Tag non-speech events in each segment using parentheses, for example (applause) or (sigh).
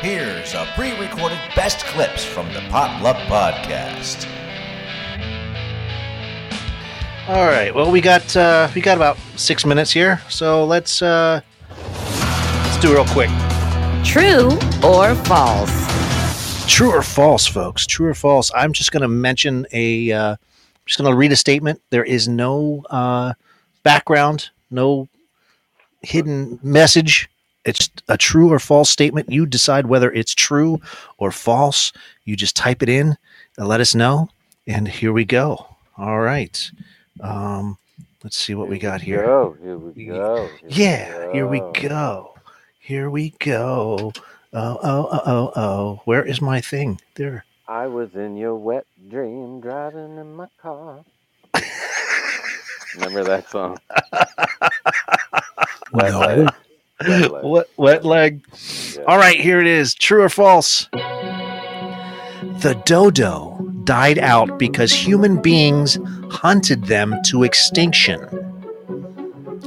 Here's a pre recorded best clips from the Potluck Podcast. All right. Well, we got uh, we got about six minutes here, so let's uh, let's do it real quick. True or false? True or false, folks? True or false? I'm just going to mention a. Uh, just going to read a statement. There is no uh, background, no hidden message. It's a true or false statement. You decide whether it's true or false. You just type it in and let us know. And here we go. All right. Um, let's see what we got here. Go. Here we go. Here we Yeah, here we go. go. Here we go. Oh, oh, oh, oh, oh. Where is my thing? There. I was in your wet dream driving in my car. (laughs) Remember that song? (laughs) No. Leg. Wet (laughs) leg. Wet, wet leg. Yeah. All right, here it is. True or false? The dodo died out because human beings hunted them to extinction.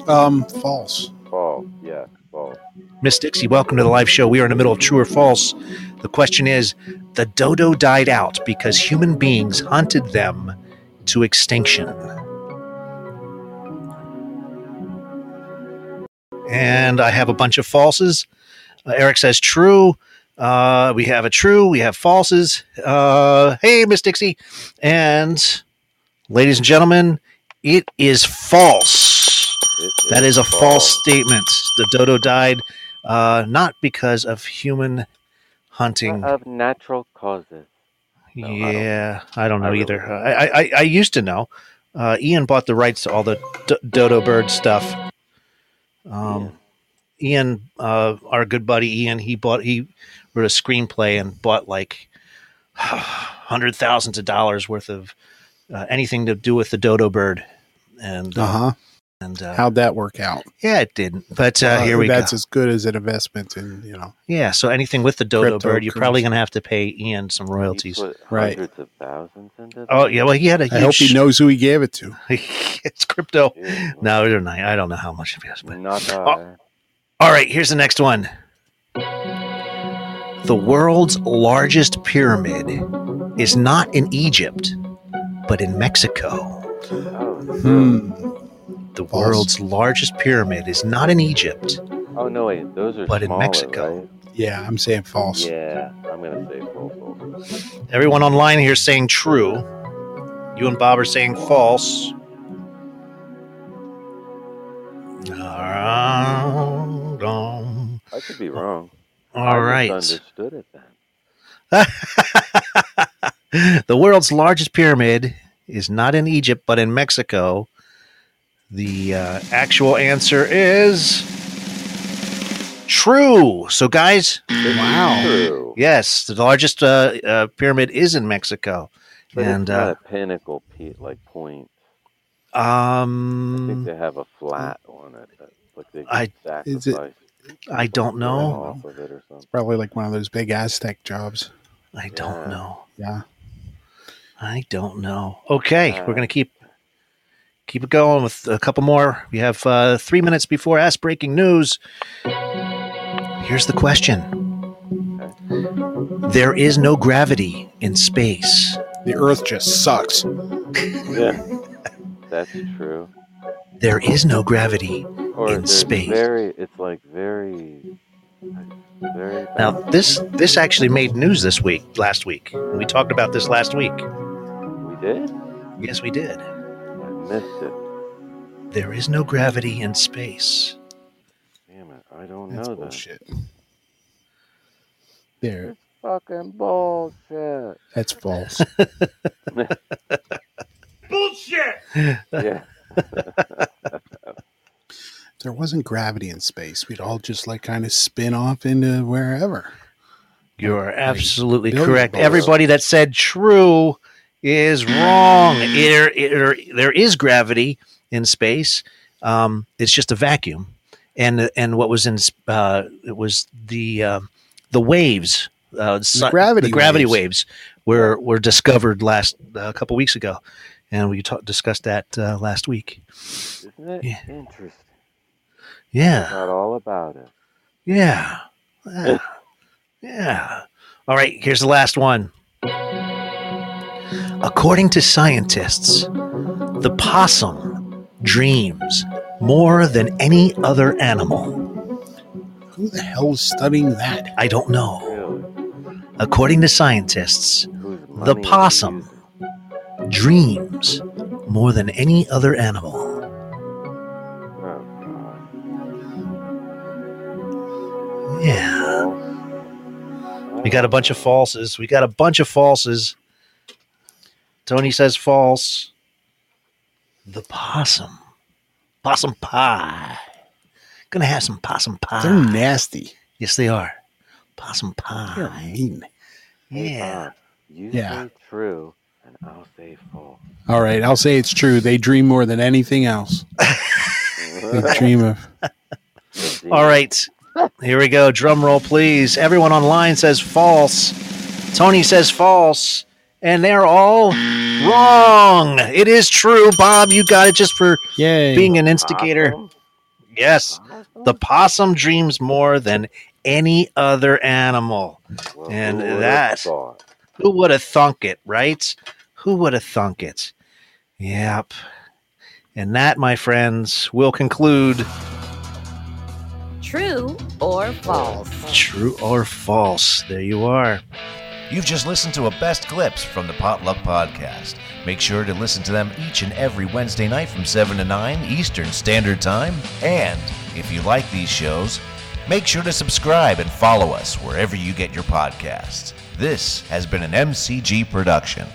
Um, false. False. Yeah, false. Miss Dixie, welcome to the live show. We are in the middle of true or false. The question is the dodo died out because human beings hunted them to extinction. And I have a bunch of falses. Uh, Eric says true. Uh, we have a true. We have falses. Uh, hey, Miss Dixie. And ladies and gentlemen, it is false. It That is a false statement. The dodo died uh, not because of human hunting. Of natural causes. no, I don't- yeah, I don't know I either. I, I, I used to know. Uh, Ian bought the rights to all the d- dodo bird stuff. Um, Ian, uh, our good buddy Ian, he bought he wrote a screenplay and bought like (sighs) hundred thousands of dollars worth of uh, anything to do with the dodo bird. And Uh huh. And uh, How'd that work out? yeah, it didn't. But uh, here we go. That's as good as an investment in, you know. Yeah, so anything with the dodo bird, you're probably going to have to pay Ian some He royalties. put Right. hundreds of thousands into that. Oh yeah, well he had a huge. I hope he knows who he gave it to. (laughs) it's crypto. Ew. No, I don't know. I don't know how much it is, but Not Oh. All right. Here's the next one. The world's largest pyramid is not in Egypt, but in Mexico. Oh, Hmm. The False. world's largest pyramid is not in Egypt. oh no, wait. Those are But in Mexico. right? Yeah, I'm saying false. Yeah, I'm gonna say false. Everyone online here is saying true. You and Bob are saying false. I could be wrong. All I right. Understood it then. (laughs) the world's largest pyramid is not in Egypt, but in Mexico. The uh, actual answer is true. So, guys, Wow. True. yes, the largest uh, uh, pyramid is in Mexico. But and it's not uh, a pinnacle pe- like point. Um, I think they have a flat on it. That, like they I- Is it- I don't know. off of it or something. Probably like one of those big Aztec jobs. I don't Yeah. know. Yeah. I don't know. Okay, Uh, we're gonna keep keep it going with a couple more. We have uh, three minutes before Ask Breaking News. Here's the question: There is no gravity in space. The Earth just sucks. Yeah, that's true. There is no gravity. Or In there's space. very. It's like very, very. Now this this actually made news this week, last week. We talked about this last week. we did. Yes, we did. I missed it. There is no gravity in space. Damn it! I don't That's know that. bullshit. There. Fucking bullshit. That's false. (laughs) Bullshit. Yeah. if (laughs) there wasn't gravity in space, we'd all just like kind of spin off into wherever. You're absolutely correct. Everybody that said true is wrong. There, there, there is gravity in space. Um, it's just a vacuum, and and what was in uh, it was the uh, the waves, uh, su- gravity the gravity waves. waves, were were discovered last uh, a couple weeks ago, and we ta- discussed that uh, last week. Isn't it Yeah. interesting? Yeah, Not all about it. yeah, yeah. Yeah. All right, here's the last one. According to scientists, the possum dreams more than any other animal. Who the hell is studying that? I don't know. According to scientists, The possum. dreams more than any other animal. Yeah. We got a bunch of falses. We got a bunch of falses. Tony says false. The possum. Possum pie. Gonna have some possum pie. They're nasty. yes, they are. Possum pie. They're pie. mean. Yeah. Bob, you Yeah. say true, and I'll say false. All right, I'll say it's true. They dream more than anything else. They (laughs) dream of. All right. Here we go. Drum roll, please. Everyone online says false. Tony says false. And they're all wrong. It is true. Bob, you got it just for Yay. being an instigator. Possum? Yes. Possum? The possum dreams more than any other animal. Well, and who that who would have thunk it, right? Who would have thunk it? Yep. And that, my friends, will conclude True or false? true or false. There you are. You've just listened to a best clips from the Potluck Podcast. Make sure to listen to them each and every Wednesday night from 7 to 9 Eastern Standard Time. And if you like these shows, make sure to subscribe and follow us wherever you get your podcasts. This has been an MCG production.